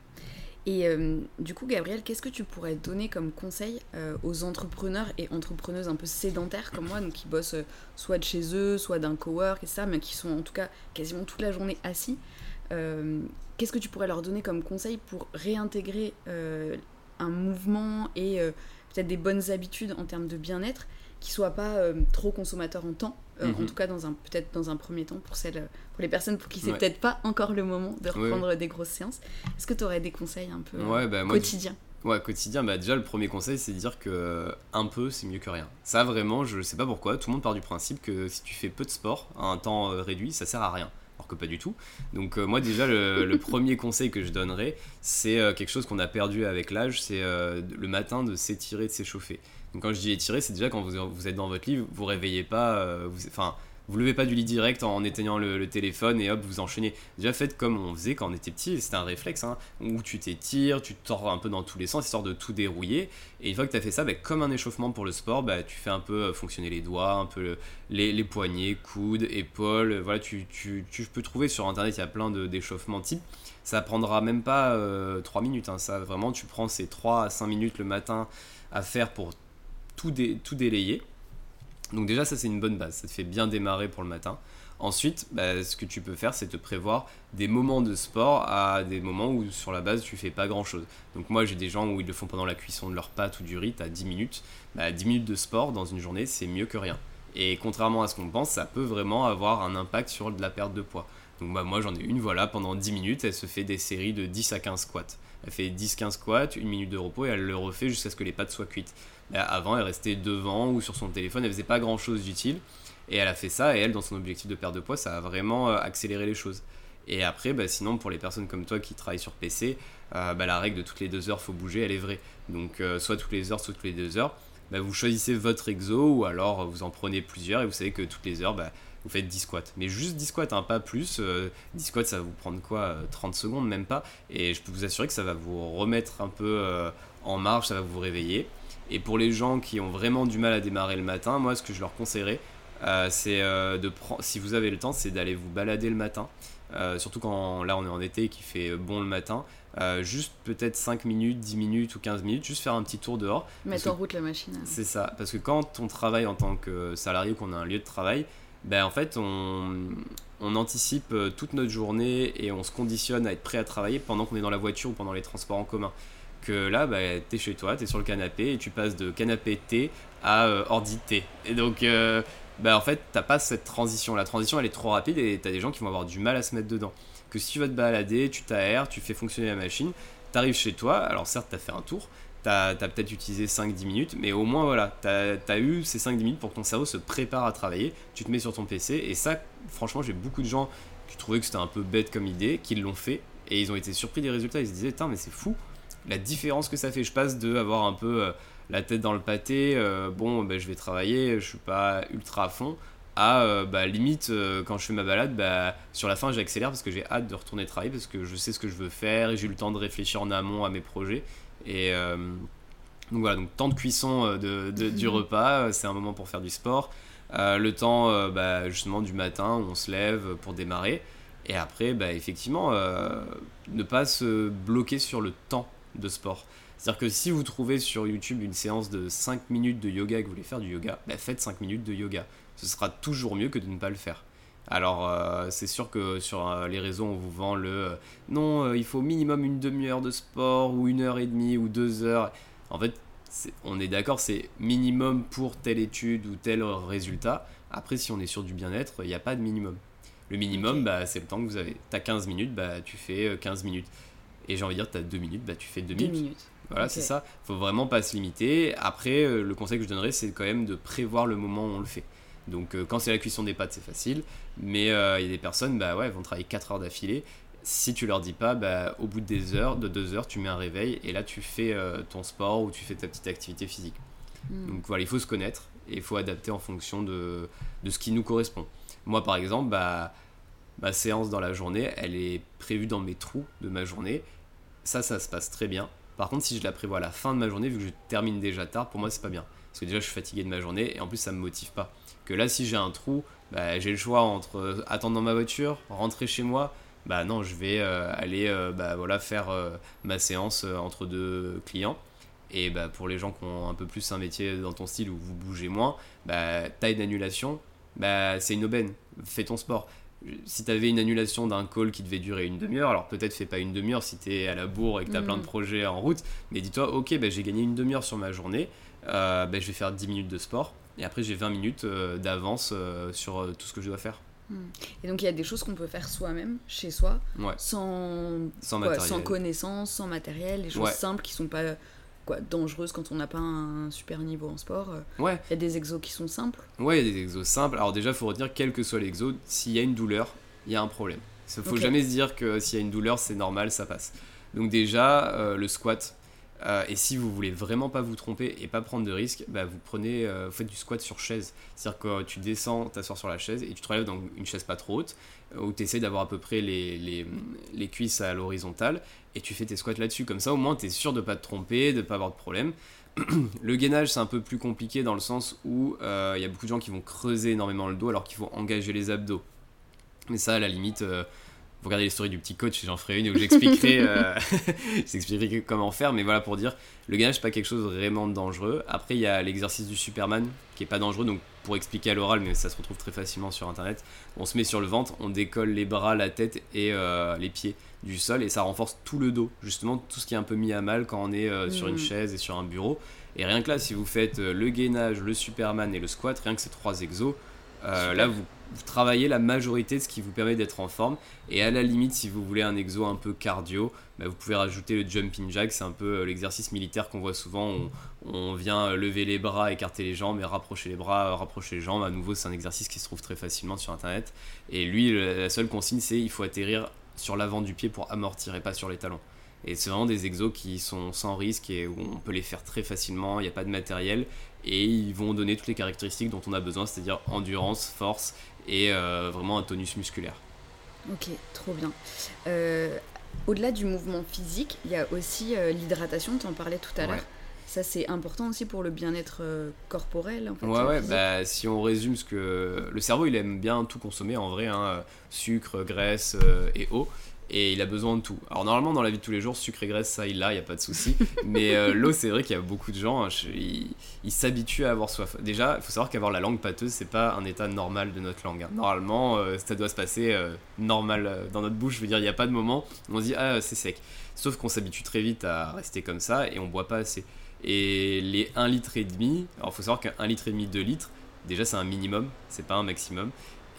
Et euh, du coup, Gabriel, qu'est-ce que tu pourrais donner comme conseil euh, aux entrepreneurs et entrepreneuses un peu sédentaires comme moi, qui bossent euh, soit de chez eux, soit d'un cowork et ça, mais qui sont en tout cas quasiment toute la journée assis Qu'est-ce que tu pourrais leur donner comme conseil pour réintégrer un mouvement et peut-être des bonnes habitudes en termes de bien-être qui soient pas trop consommateurs en temps en mhm. tout cas dans un peut-être dans un premier temps pour celles pour les personnes pour qui c'est peut-être pas encore le moment de reprendre des grosses séances est-ce que tu aurais des conseils un peu bah, quotidiens? Ouais, quotidien, bah déjà le premier conseil c'est de dire que un peu c'est mieux que rien. Ça vraiment, je sais pas pourquoi, tout le monde part du principe que si tu fais peu de sport à un temps euh, réduit, ça sert à rien. Alors que pas du tout. Donc euh, moi déjà le, [laughs] premier conseil que je donnerais, c'est euh, quelque chose qu'on a perdu avec l'âge, c'est le matin de s'étirer, de s'échauffer. Donc quand je dis étirer, c'est déjà quand vous, êtes dans votre lit, vous réveillez pas, euh, enfin, vous, levez pas du lit direct en éteignant le, téléphone et hop, vous enchaînez. Déjà faites comme on faisait quand on était petit, c'était un réflexe, hein, où tu t'étires, tu tords un peu dans tous les sens, histoire de tout dérouiller. Et une fois que tu as fait ça, bah, comme un échauffement pour le sport, bah, tu fais un peu euh, fonctionner les doigts, un peu les, poignets, coudes, épaules. Voilà, tu, peux trouver sur internet, il y a plein d'échauffements type ça prendra même pas 3 euh, minutes. Hein. Ça, vraiment, tu prends ces 3 à 5 minutes le matin à faire pour tout, délayer. Donc déjà ça c'est une bonne base, ça te fait bien démarrer pour le matin. Ensuite, bah, ce que tu peux faire, c'est te prévoir des moments de sport à des moments où sur la base tu fais pas grand chose. Donc moi j'ai des gens où ils le font pendant la cuisson de leurs pâtes ou du riz, à 10 minutes. Bah, 10 minutes de sport dans une journée c'est mieux que rien. Et contrairement à ce qu'on pense, ça peut vraiment avoir un impact sur de la perte de poids. Donc bah, moi j'en ai une, voilà, pendant 10 minutes, elle se fait des séries de 10 à 15 squats. Elle fait 10-15 squats, une minute de repos et elle le refait jusqu'à ce que les pâtes soient cuites. Avant, elle restait devant ou sur son téléphone, elle faisait pas grand chose d'utile. Et elle a fait ça, et elle, dans son objectif de perte de poids, ça a vraiment euh, accéléré les choses. Et après, bah, sinon, pour les personnes comme toi qui travaillent sur PC, euh, bah, la règle de toutes les deux heures, faut bouger, elle est vraie. Donc, euh, soit toutes les heures, soit toutes les deux heures, bah, vous choisissez votre exo, ou alors vous en prenez plusieurs, et vous savez que toutes les heures, vous faites 10 squats. Mais juste 10 squats, hein, pas plus. 10 squats, ça va vous prendre quoi 30 secondes, même pas. Et je peux vous assurer que ça va vous remettre un peu en marche, ça va vous réveiller. Et pour les gens qui ont vraiment du mal à démarrer le matin, moi, ce que je leur conseillerais, euh, c'est euh, de prendre, si vous avez le temps, c'est d'aller vous balader le matin. Euh, surtout quand là on est en été et qu'il fait bon le matin. juste peut-être 5 minutes, 10 minutes ou 15 minutes, juste faire un petit tour dehors. Mettre en route la machine. C'est ça, parce que quand on travaille en tant que salarié, qu'on a un lieu de travail, ben en fait on, on anticipe toute notre journée et on se conditionne à être prêt à travailler pendant qu'on est dans la voiture ou pendant les transports en commun que là, bah, tu es chez toi, tu es sur le canapé et tu passes de canapé thé à euh, ordi thé. Et donc, euh, bah, en fait, t'as pas cette transition. La transition, elle est trop rapide et tu as des gens qui vont avoir du mal à se mettre dedans. Que si tu vas te balader, tu t'aères, tu fais fonctionner la machine, tu arrives chez toi, alors certes, tu as fait un tour, tu as, peut-être utilisé 5-10 minutes, mais au moins, voilà, tu as, eu ces 5-10 minutes pour que ton cerveau se prépare à travailler, tu te mets sur ton PC, et ça, franchement, j'ai beaucoup de gens qui trouvaient que c'était un peu bête comme idée, qui l'ont fait, et ils ont été surpris des résultats, ils se disaient, mais c'est fou, la différence que ça fait. Je passe de avoir un peu euh, la tête dans le pâté, euh, bon, bah, je vais travailler, je suis pas ultra à fond, à euh, bah, limite, quand je fais ma balade, bah, sur la fin, j'accélère parce que j'ai hâte de retourner travailler parce que je sais ce que je veux faire et j'ai eu le temps de réfléchir en amont à mes projets. Et donc voilà, donc temps de cuisson de, du repas, c'est un moment pour faire du sport. le temps bah, justement du matin où on se lève pour démarrer. Et après, bah, effectivement, ne pas se bloquer sur le temps de sport. C'est-à-dire que si vous trouvez sur YouTube une séance de 5 minutes de yoga et que vous voulez faire du yoga, bah faites 5 minutes de yoga. Ce sera toujours mieux que de ne pas le faire. Alors euh, c'est sûr que sur euh, les réseaux on vous vend le euh, non il faut minimum une demi-heure de sport ou une heure et demie ou deux heures. En fait on est d'accord c'est minimum pour telle étude ou tel résultat. Après si on est sur du bien-être il n'y a pas de minimum. Le minimum bah, c'est le temps que vous avez. T'as 15 minutes bah tu fais 15 minutes. Et j'ai envie de dire, tu as deux minutes, bah, tu fais deux, minutes. Voilà, c'est ça. faut vraiment pas se limiter. Après, le conseil que je donnerais, c'est quand même de prévoir le moment où on le fait. Donc quand c'est la cuisson des pâtes, c'est facile. Mais il y a des personnes, bah ouais, vont travailler 4 heures d'affilée. Si tu leur dis pas, bah, au bout de des heures, de 2 heures, tu mets un réveil et là tu fais ton sport ou tu fais ta petite activité physique. Hmm. Donc voilà, il faut se connaître et il faut adapter en fonction de, de ce qui nous correspond. Moi par exemple, bah, ma séance dans la journée, elle est prévue dans mes trous de ma journée. Ça, ça se passe très bien. Par contre, si je la prévois à la fin de ma journée, vu que je termine déjà tard, pour moi, c'est pas bien. Parce que déjà, je suis fatigué de ma journée et en plus, ça me motive pas. Que là, si j'ai un trou, bah, j'ai le choix entre attendre dans ma voiture, rentrer chez moi. Bah non, je vais euh, aller euh, bah, voilà, faire euh, ma séance entre deux clients. Et bah, pour les gens qui ont un peu plus un métier dans ton style où vous bougez moins, bah, taille d'annulation, bah, c'est une aubaine. Fais ton sport si tu avais une annulation d'un call qui devait durer une demi-heure, alors peut-être fais pas une demi-heure si tu es à la bourre et que tu as plein de mm. projets en route, mais dis-toi, ok, bah, j'ai gagné une demi-heure sur ma journée, euh, bah, je vais faire 10 minutes de sport, et après j'ai 20 minutes euh, d'avance euh, sur tout ce que je dois faire. Mm. Et donc il y a des choses qu'on peut faire soi-même, chez soi, sans, sans, connaissance, sans matériel, des choses simples qui sont pas quoi, dangereuse quand on n'a pas un super niveau en sport. Euh, ouais. Il y a des exos qui sont simples. Ouais, il y a des exos simples. Alors déjà, il faut retenir, quel que soit l'exo, s'il y a une douleur, il y a un problème. Il ne faut jamais se dire que s'il y a une douleur, c'est normal, ça passe. Donc déjà, euh, le squat. Euh, et si vous voulez vraiment pas vous tromper et pas prendre de risques, bah vous prenez, vous faites du squat sur chaise. C'est-à-dire que tu descends, t'assois sur la chaise et tu te relèves dans une chaise pas trop haute, où tu essaies d'avoir à peu près les, les, les cuisses à l'horizontale et tu fais tes squats là-dessus. Comme ça, au moins, tu es sûr de pas te tromper, de pas avoir de problème. [clears throat] le gainage, c'est un peu plus compliqué dans le sens où il euh, y a beaucoup de gens qui vont creuser énormément le dos alors qu'il faut engager les abdos. Mais ça, à la limite, euh, vous regardez les stories du petit coach, j'en ferai une où j'expliquerai, euh, [laughs] j'expliquerai comment faire. Mais voilà, pour dire, le gainage, c'est pas quelque chose de vraiment dangereux. Après, il y a l'exercice du Superman qui est pas dangereux. Donc, pour expliquer à l'oral, mais ça se retrouve très facilement sur internet, on se met sur le ventre, on décolle les bras, la tête et les pieds du sol et ça renforce tout le dos, justement tout ce qui est un peu mis à mal quand on est euh, sur une mm. chaise et sur un bureau. Et rien que là, si vous faites euh, le gainage, le Superman et le squat, rien que ces trois exos, euh, là vous, travaillez la majorité de ce qui vous permet d'être en forme. Et à la limite, si vous voulez un exo un peu cardio, bah, vous pouvez rajouter le jumping jack, c'est un peu l'exercice militaire qu'on voit souvent. On, on, vient lever les bras, écarter les jambes et rapprocher les bras, rapprocher les jambes. À nouveau, c'est un exercice qui se trouve très facilement sur internet. Et lui, la seule consigne, c'est il faut atterrir sur l'avant du pied pour amortir et pas sur les talons. Et c'est vraiment des exos qui sont sans risque et où on peut les faire très facilement, il n'y a pas de matériel et ils vont donner toutes les caractéristiques dont on a besoin, c'est-à-dire endurance, force et euh, vraiment un tonus musculaire. Ok, trop bien. Euh, au-delà du mouvement physique, il y a aussi euh, l'hydratation, tu en parlais tout à l'heure. Ça, c'est important aussi pour le bien-être corporel. En fait, ouais, ouais, bah, si on résume ce que. Le cerveau, il aime bien tout consommer en vrai, hein, sucre, graisse et eau et il a besoin de tout. Alors normalement dans la vie de tous les jours, sucre et graisse, ça il l'a, il n'y a pas de souci. [laughs] Mais euh, l'eau, c'est vrai qu'il y a beaucoup de gens, hein, ils s'habituent à avoir soif. Déjà, il faut savoir qu'avoir la langue pâteuse, c'est pas un état normal de notre langue. Hein. Normalement, euh, ça doit se passer euh, normal dans notre bouche. Je veux dire, il n'y a pas de moment où on se dit ah c'est sec. Sauf qu'on s'habitue très vite à rester comme ça et on boit pas assez. Et les 1 litre et demi, alors il faut savoir qu'un litre et demi, 2 litres, déjà c'est un minimum, c'est pas un maximum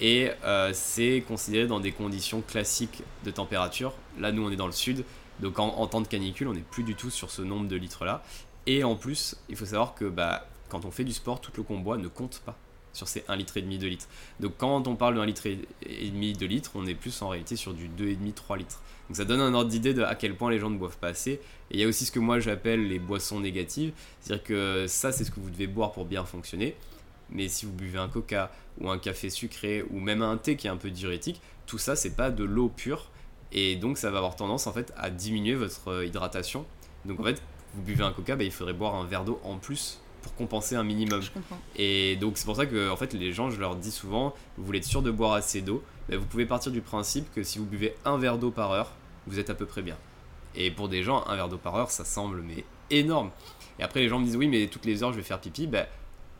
et euh, c'est considéré dans des conditions classiques de température. Là, nous, on est dans le sud, donc en, temps de canicule, on n'est plus du tout sur ce nombre de litres-là. Et en plus, il faut savoir que bah, quand on fait du sport, toute l'eau qu'on boit ne compte pas sur ces 1 litre et demi, 2 litres. Donc quand on parle de 1 litre et demi, 2 litres, on est plus en réalité sur du 2,5, 3 litres. Donc ça donne un ordre d'idée de à quel point les gens ne boivent pas assez. Et il y a aussi ce que moi j'appelle les boissons négatives, c'est-à-dire que ça c'est ce que vous devez boire pour bien fonctionner. Mais si vous buvez un coca ou un café sucré ou même un thé qui est un peu diurétique, tout ça c'est pas de l'eau pure et donc ça va avoir tendance en fait à diminuer votre euh, hydratation. Donc en fait, vous buvez un coca, bah, il faudrait boire un verre d'eau en plus pour compenser un minimum. Et donc c'est pour ça que en fait les gens, je leur dis souvent, vous voulez être sûr de boire assez d'eau, bah, vous pouvez partir du principe que si vous buvez un verre d'eau par heure, vous êtes à peu près bien. Et pour des gens, un verre d'eau par heure, ça semble mais énorme. Et après les gens me disent oui mais toutes les heures je vais faire pipi, bah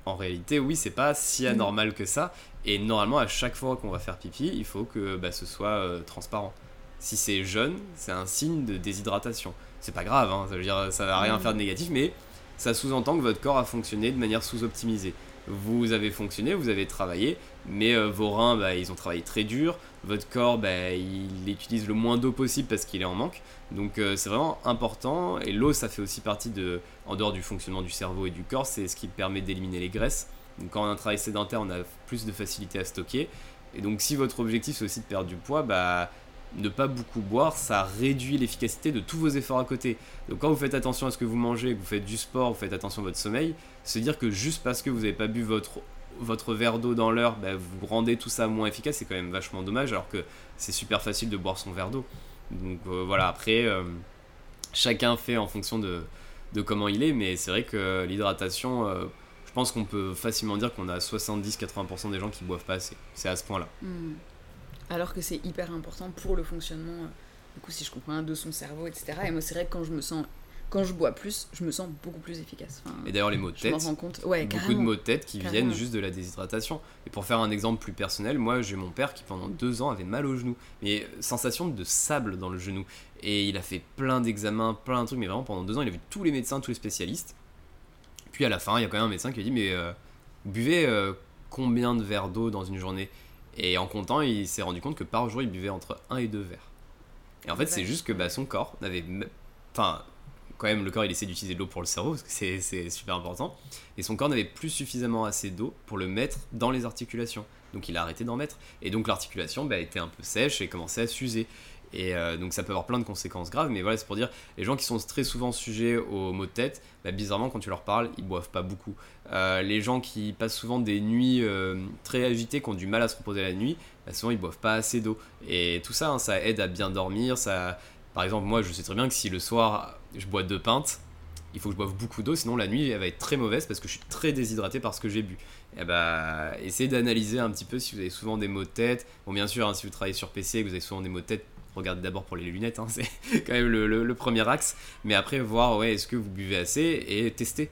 en réalité, oui, c'est pas si mm. anormal que ça. Et normalement, à chaque fois qu'on va faire pipi, il faut que bah, ce soit euh, transparent. Si c'est jaune, c'est un signe de déshydratation. C'est pas grave, hein, ça veut dire ça va rien mm. faire de négatif, mais ça sous-entend que votre corps a fonctionné de manière sous-optimisée. Vous avez fonctionné, vous avez travaillé, mais euh, vos reins, bah, ils ont travaillé très dur. Votre corps, bah, il utilise le moins d'eau possible parce qu'il est en manque. Donc euh, c'est vraiment important. Et l'eau, ça fait aussi partie de, en dehors du fonctionnement du cerveau et du corps, c'est ce qui permet d'éliminer les graisses. Donc quand on a un travail sédentaire, on a plus de facilité à stocker. Et donc si votre objectif c'est aussi de perdre du poids, bah ne pas beaucoup boire, ça réduit l'efficacité de tous vos efforts à côté. Donc quand vous faites attention à ce que vous mangez, que vous faites du sport, vous faites attention à votre sommeil, se dire que juste parce que vous n'avez pas bu votre, votre verre d'eau dans l'heure, bah, vous rendez tout ça moins efficace, c'est quand même vachement dommage, alors que c'est super facile de boire son verre d'eau. Donc euh, voilà, après, euh, chacun fait en fonction de, de, comment il est, mais c'est vrai que l'hydratation, euh, je pense qu'on peut facilement dire qu'on a 70-80% des gens qui boivent pas assez. C'est à ce point-là. Hmm. Alors que c'est hyper important pour le fonctionnement, du coup, si je comprends, de son cerveau, etc. Et moi, c'est vrai que quand je me sens quand je bois plus, je me sens beaucoup plus efficace. et d'ailleurs, les maux de tête, compte. Ouais, beaucoup de maux de tête qui viennent juste de la déshydratation. Et pour faire un exemple plus personnel, moi j'ai mon père qui pendant deux ans avait mal au genou, mais sensation de sable dans le genou. Et il a fait plein d'examens, plein de trucs, mais vraiment pendant deux ans, il a vu tous les médecins, tous les spécialistes. Puis à la fin, il y a quand même un médecin qui lui a dit Mais euh, vous buvez euh, combien de verres d'eau dans une journée? Et en comptant, il s'est rendu compte que par jour, il buvait entre un et deux verres. Et en fait, c'est juste que bah, son corps n'avait. Enfin, quand même, le corps il essaie d'utiliser de l'eau pour le cerveau, parce que c'est super important. Et son corps n'avait plus suffisamment assez d'eau pour le mettre dans les articulations. Donc il a arrêté d'en mettre. Et donc l'articulation bah, était un peu sèche et commençait à s'user. Et euh, donc ça peut avoir plein de conséquences graves, mais voilà, c'est pour dire, les gens qui sont très souvent sujets aux maux de tête, bah, bizarrement, quand tu leur parles, ils boivent pas beaucoup. Euh, les gens qui passent souvent des nuits euh, très agitées, qui ont du mal à se reposer la nuit, bah, souvent ils boivent pas assez d'eau. Et tout ça, hein, ça aide à bien dormir. Ça... Par exemple, moi, je sais très bien que si le soir, je bois deux pintes, il faut que je boive beaucoup d'eau, sinon la nuit elle va être très mauvaise parce que je suis très déshydraté par ce que j'ai bu. Et eh bah, essayez d'analyser un petit peu si vous avez souvent des maux de tête. Bon, bien sûr, hein, si vous travaillez sur PC et que vous avez souvent des maux de tête, regardez d'abord pour les lunettes, hein, [laughs] c'est quand même le, premier axe. Mais après, voir, ouais, est-ce que vous buvez assez et tester.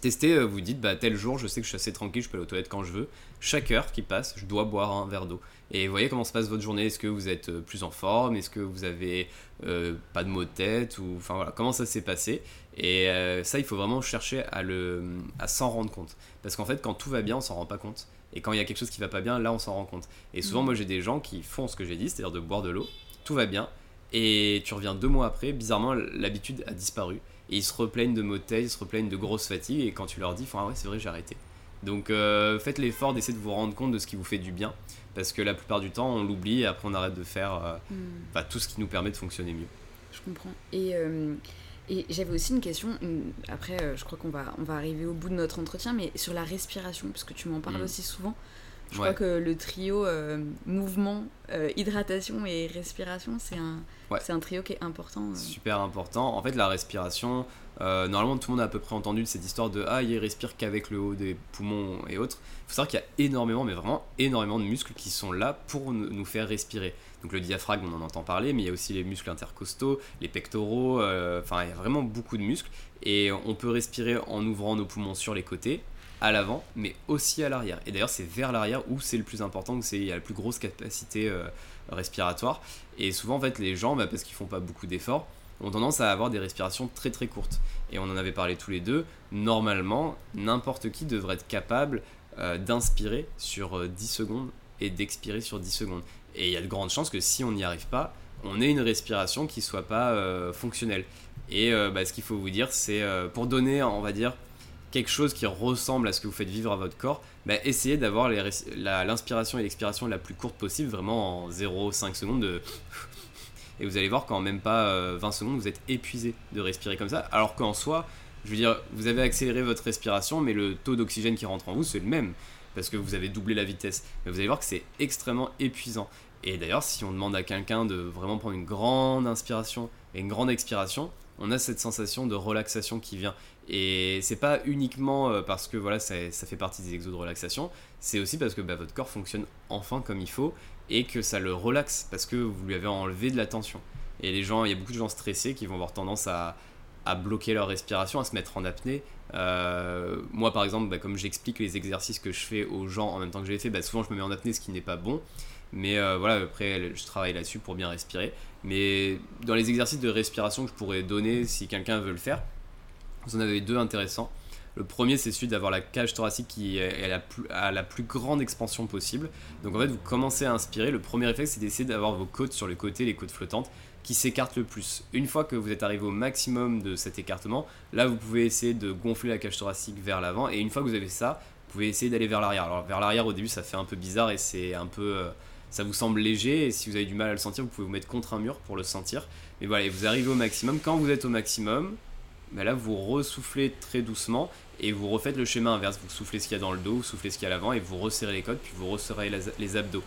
Tester, euh, vous dites, bah, tel jour, je sais que je suis assez tranquille, je peux aller aux toilettes quand je veux. Chaque heure qui passe, je dois boire un verre d'eau. Et voyez comment se passe votre journée. Est-ce que vous êtes euh, plus en forme? Est-ce que vous avez euh, pas de maux de tête ou enfin voilà. Comment ça s'est passé? Et euh, ça il faut vraiment chercher à le à s'en rendre compte. Parce qu'en fait quand tout va bien on s'en rend pas compte. Et quand il y a quelque chose qui va pas bien là on s'en rend compte. Et souvent mmh. moi j'ai des gens qui font ce que j'ai dit c'est-à-dire de boire de l'eau. Tout va bien. Et tu reviens deux mois après bizarrement l'habitude a disparu et ils se replaignent de maux de tête ils se replaignent de grosses fatigues et quand tu leur dis ah ouais c'est vrai j'ai arrêté donc faites l'effort d'essayer de vous rendre compte de ce qui vous fait du bien parce que la plupart du temps on l'oublie et après on arrête de faire euh, hmm. bah, tout ce qui nous permet de fonctionner mieux. Je comprends. Et, euh, et j'avais aussi une question, après euh, je crois qu'on va, on va arriver au bout de notre entretien, mais sur la respiration, parce que tu m'en parles hmm. aussi souvent. Je crois que le trio mouvement, hydratation et respiration, c'est un, c'est un trio qui est important. Super important. En fait, la respiration, normalement tout le monde a à peu près entendu cette histoire de ah, il respire qu'avec le haut des poumons et autres faut savoir qu'il y a énormément, mais vraiment énormément de muscles qui sont là pour nous faire respirer. Donc le diaphragme, on en entend parler, mais il y a aussi les muscles intercostaux, les pectoraux, euh, enfin il y a vraiment beaucoup de muscles. Et on peut respirer en ouvrant nos poumons sur les côtés, à l'avant, mais aussi à l'arrière. Et d'ailleurs c'est vers l'arrière où c'est le plus important, où il y a la plus grosse capacité euh, respiratoire. Et souvent en fait les gens, bah, parce qu'ils font pas beaucoup d'efforts, ont tendance à avoir des respirations très très courtes. Et on en avait parlé tous les deux, normalement, n'importe qui devrait être capable euh, d'inspirer sur 10 euh, secondes et d'expirer sur 10 secondes. Et il y a de grandes chances que si on n'y arrive pas, on ait une respiration qui soit pas fonctionnelle. Et bah, ce qu'il faut vous dire, c'est pour donner, on va dire, quelque chose qui ressemble à ce que vous faites vivre à votre corps, bah, essayez d'avoir l'inspiration et l'expiration la plus courte possible, vraiment en 0,5 secondes. De... [laughs] Et vous allez voir qu'en même pas 20 secondes, vous êtes épuisé de respirer comme ça. Alors qu'en soi, je veux dire, vous avez accéléré votre respiration, mais le taux d'oxygène qui rentre en vous, c'est le même, parce que vous avez doublé la vitesse. Mais vous allez voir que c'est extrêmement épuisant. Et d'ailleurs, si on demande à quelqu'un de vraiment prendre une grande inspiration et une grande expiration, on a cette sensation de relaxation qui vient. Et c'est pas uniquement euh, parce que voilà, ça, fait partie des exos de relaxation, c'est aussi parce que bah, votre corps fonctionne enfin comme il faut et que ça le relaxe parce que vous lui avez enlevé de la tension. Et les gens, il y a beaucoup de gens stressés qui vont avoir tendance à, à bloquer leur respiration, à se mettre en apnée. Euh, moi, par exemple, bah, comme j'explique les exercices que je fais aux gens en même temps que je les fais, bah, souvent je me mets en apnée, ce qui n'est pas bon. Mais euh, voilà, après, je travaille là-dessus pour bien respirer. Mais dans les exercices de respiration que je pourrais donner, si quelqu'un veut le faire, vous en avez deux intéressants. Le premier, c'est celui d'avoir la cage thoracique qui est à la, plus, à la plus grande expansion possible. Donc en fait, vous commencez à inspirer. Le premier effet, c'est d'essayer d'avoir vos côtes sur les côtés, les côtes flottantes, qui s'écarte le plus. Une fois que vous êtes arrivé au maximum de cet écartement, là vous pouvez essayer de gonfler la cage thoracique vers l'avant et une fois que vous avez ça, vous pouvez essayer d'aller vers l'arrière. Alors vers l'arrière au début ça fait un peu bizarre et c'est un peu... ça vous semble léger et si vous avez du mal à le sentir, vous pouvez vous mettre contre un mur pour le sentir. Mais voilà, et vous arrivez au maximum. Quand vous êtes au maximum, là vous ressoufflez très doucement et vous refaites le schéma inverse. Vous soufflez ce qu'il y a dans le dos, vous soufflez ce qu'il y a à l'avant et vous resserrez les côtes, puis vous resserrez les abdos.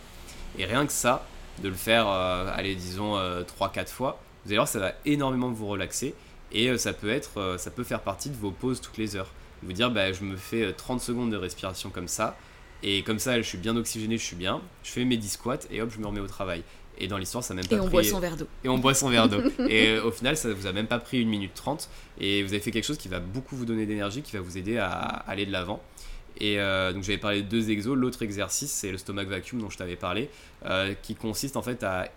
Et rien que ça, de le faire, euh, allez, disons 3-4 fois, vous allez voir, ça va énormément vous relaxer et euh, ça, peut être, euh, ça peut faire partie de vos pauses toutes les heures. Vous dire, bah, je me fais 30 secondes de respiration comme ça, et comme ça, je suis bien oxygéné, je suis bien, je fais mes 10 squats et hop, je me remets au travail. Et dans l'histoire, ça n'a même pas Et on boit son verre d'eau. Et on boit son verre d'eau. [laughs] et au final, ça vous a même pas pris une minute 30. Et vous avez fait quelque chose qui va beaucoup vous donner d'énergie, qui va vous aider à aller de l'avant. Et euh, donc j'avais parlé de deux exos. L'autre exercice, c'est le stomach vacuum dont je t'avais parlé, euh, qui consiste en fait à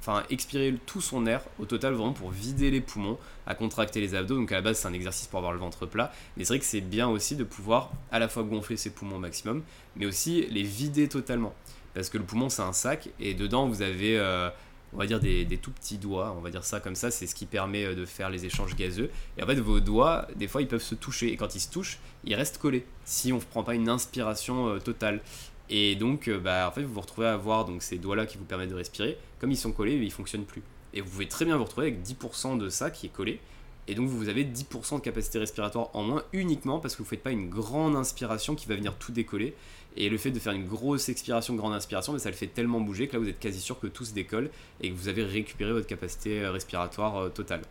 enfin, expirer tout son air au total vraiment pour vider les poumons, à contracter les abdos. Donc à la base, c'est un exercice pour avoir le ventre plat. Mais c'est vrai que c'est bien aussi de pouvoir à la fois gonfler ses poumons au maximum, mais aussi les vider totalement. Parce que le poumon, c'est un sac et dedans, vous avez... Euh, on va dire des, tout petits doigts, on va dire ça comme ça, c'est ce qui permet euh, de faire les échanges gazeux. Et en fait, vos doigts, des fois, ils peuvent se toucher, et quand ils se touchent, ils restent collés, si on ne prend pas une inspiration euh, totale. Et donc, euh, bah, en fait, vous vous retrouvez à avoir donc, ces doigts-là qui vous permettent de respirer, comme ils sont collés, ils ne fonctionnent plus. Et vous pouvez très bien vous retrouver avec 10% de ça qui est collé, et donc vous avez 10% de capacité respiratoire en moins uniquement parce que vous ne faites pas une grande inspiration qui va venir tout décoller. Et le fait de faire une grosse expiration, grande inspiration, mais ça le fait tellement bouger que là vous êtes quasi sûr que tout se décolle et que vous avez récupéré votre capacité euh, respiratoire euh, totale.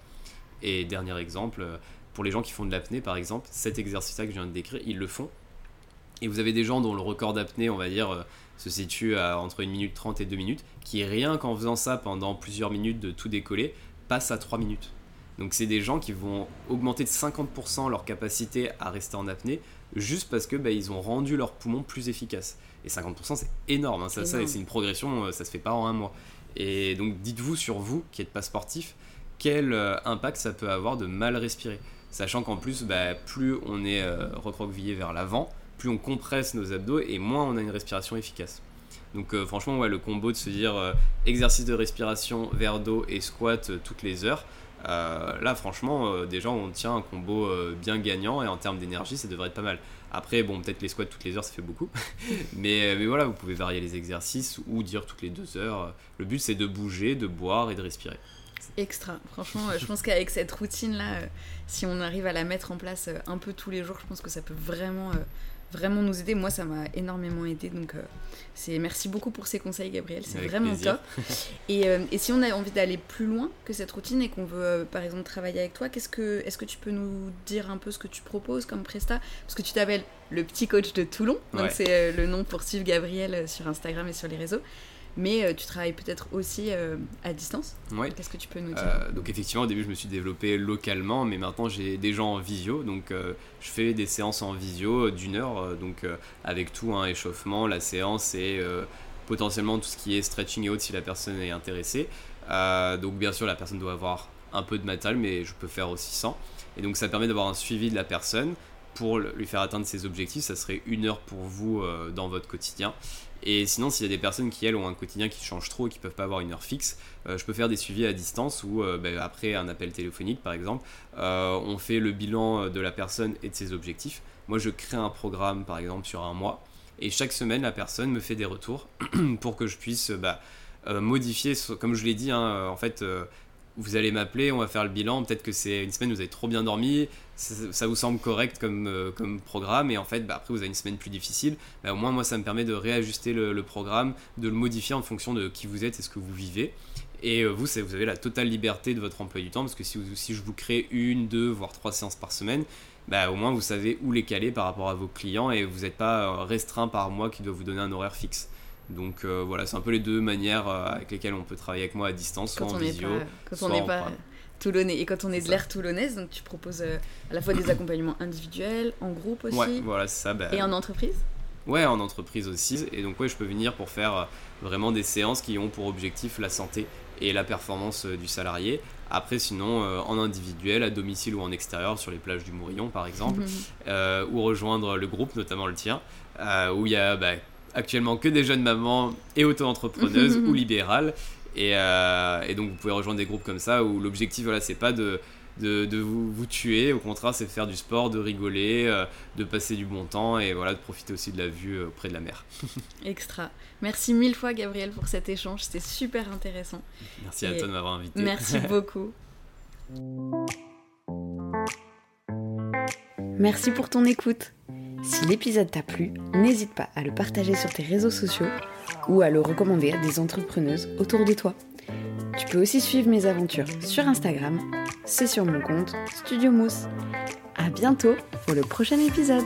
Et dernier exemple, pour les gens qui font de l'apnée par exemple, cet exercice-là que je viens de décrire, ils le font. Et vous avez des gens dont le record d'apnée, on va dire, se situe à entre 1 minute 30 et 2 minutes, qui rien qu'en faisant ça pendant plusieurs minutes de tout décoller, passe à 3 minutes. Donc c'est des gens qui vont augmenter de 50% leur capacité à rester en apnée juste parce que bah, ils ont rendu leurs poumons plus efficaces. Et 50% c'est énorme, hein. ça, ça c'est une progression, euh, ça se fait pas en un mois. Et donc dites-vous sur vous qui n'êtes pas sportif, quel euh, impact ça peut avoir de mal respirer? Sachant qu'en plus, bah, plus on est euh, recroquevillé vers l'avant, plus on compresse nos abdos et moins on a une respiration efficace. Donc franchement, ouais, le combo de se dire exercice de respiration, verre d'eau et squat toutes les heures, euh, là, franchement, euh, déjà, on tient un combo euh, bien gagnant et en termes d'énergie, ça devrait être pas mal. Après, bon, peut-être les squats toutes les heures, ça fait beaucoup. [laughs] mais, mais voilà, vous pouvez varier les exercices ou dire toutes les deux heures. Le but, c'est de bouger, de boire et de respirer. Extra. Franchement, je pense qu'avec cette routine-là, si on arrive à la mettre en place un peu tous les jours, je pense que ça peut vraiment vraiment nous aider. Moi, ça m'a énormément aidé. Donc, euh, c'est merci beaucoup pour ces conseils, Gabriel. C'est vraiment top. [laughs] et, euh, et, si on a envie d'aller plus loin que cette routine et qu'on veut, euh, par exemple, travailler avec toi, qu'est-ce que, est-ce que tu peux nous dire un peu ce que tu proposes comme presta? Parce que tu t'appelles le petit coach de Toulon. Donc, c'est le nom pour suivre Gabriel sur Instagram et sur les réseaux mais euh, tu travailles peut-être aussi euh, à distance. Oui. Qu'est-ce que tu peux nous dire euh, Donc effectivement, au début, je me suis développé localement, mais maintenant j'ai des gens en visio, donc je fais des séances en visio d'une heure, donc avec tout, un hein, échauffement, la séance et potentiellement tout ce qui est stretching et autres si la personne est intéressée. donc bien sûr, la personne doit avoir un peu de matériel, mais je peux faire aussi sans. Et donc ça permet d'avoir un suivi de la personne pour lui faire atteindre ses objectifs. Ça serait une heure pour vous dans votre quotidien. Et sinon, s'il y a des personnes qui, elles, ont un quotidien qui change trop et qui peuvent pas avoir une heure fixe, euh, je peux faire des suivis à distance où, euh, ben, après un appel téléphonique, par exemple, euh, on fait le bilan de la personne et de ses objectifs. Moi, je crée un programme, par exemple, sur un mois. Et chaque semaine, la personne me fait des retours [clears throat] pour que je puisse bah, modifier, comme je l'ai dit, hein, en fait, vous allez m'appeler, on va faire le bilan. Peut-être que c'est une semaine, vous avez trop bien dormi, ça, vous semble correct comme, euh, comme programme, et en fait, bah, après, vous avez une semaine plus difficile. Bah, au moins, moi, ça me permet de réajuster le, programme, de le modifier en fonction de qui vous êtes et ce que vous vivez. Et euh, vous, vous avez la totale liberté de votre emploi du temps, parce que si, si je vous crée une, deux, voire trois séances par semaine, bah, au moins vous savez où les caler par rapport à vos clients et vous n'êtes pas euh, restreint par mois qui doit vous donner un horaire fixe. Donc euh, voilà, c'est un peu les deux manières euh, avec lesquelles on peut travailler avec moi à distance, soit en visio. quand on n'est pas toulonnais. Et quand on est de l'air toulonnaise, donc tu proposes euh, à la fois des [coughs] accompagnements individuels, en groupe aussi. Ouais, voilà, c'est ça. Bah, et en entreprise? Ouais, en entreprise aussi. Et donc, ouais, je peux venir pour faire vraiment des séances qui ont pour objectif la santé et la performance du salarié. Après, sinon, en individuel, à domicile ou en extérieur, sur les plages du Mourillon par exemple, [laughs] ou rejoindre le groupe, notamment le tien, où il y a bah, actuellement que des jeunes mamans et auto-entrepreneuses [laughs] ou libérales. Et, euh, et, donc vous pouvez rejoindre des groupes comme ça où l'objectif, voilà, c'est pas de de, vous, vous, tuer. Au contraire, c'est faire du sport, de rigoler, euh, de passer du bon temps et voilà, de profiter aussi de la vue euh, auprès de la mer. [laughs] Extra. Merci mille fois, Gabriel, pour cet échange. C'était super intéressant. Merci à toi de m'avoir invité. Merci [laughs] beaucoup. Merci pour ton écoute. Si l'épisode t'a plu, n'hésite pas à le partager sur tes réseaux sociaux ou à le recommander à des entrepreneuses autour de toi. Tu peux aussi suivre mes aventures sur Instagram, c'est sur mon compte Studio Mousse. À bientôt pour le prochain épisode.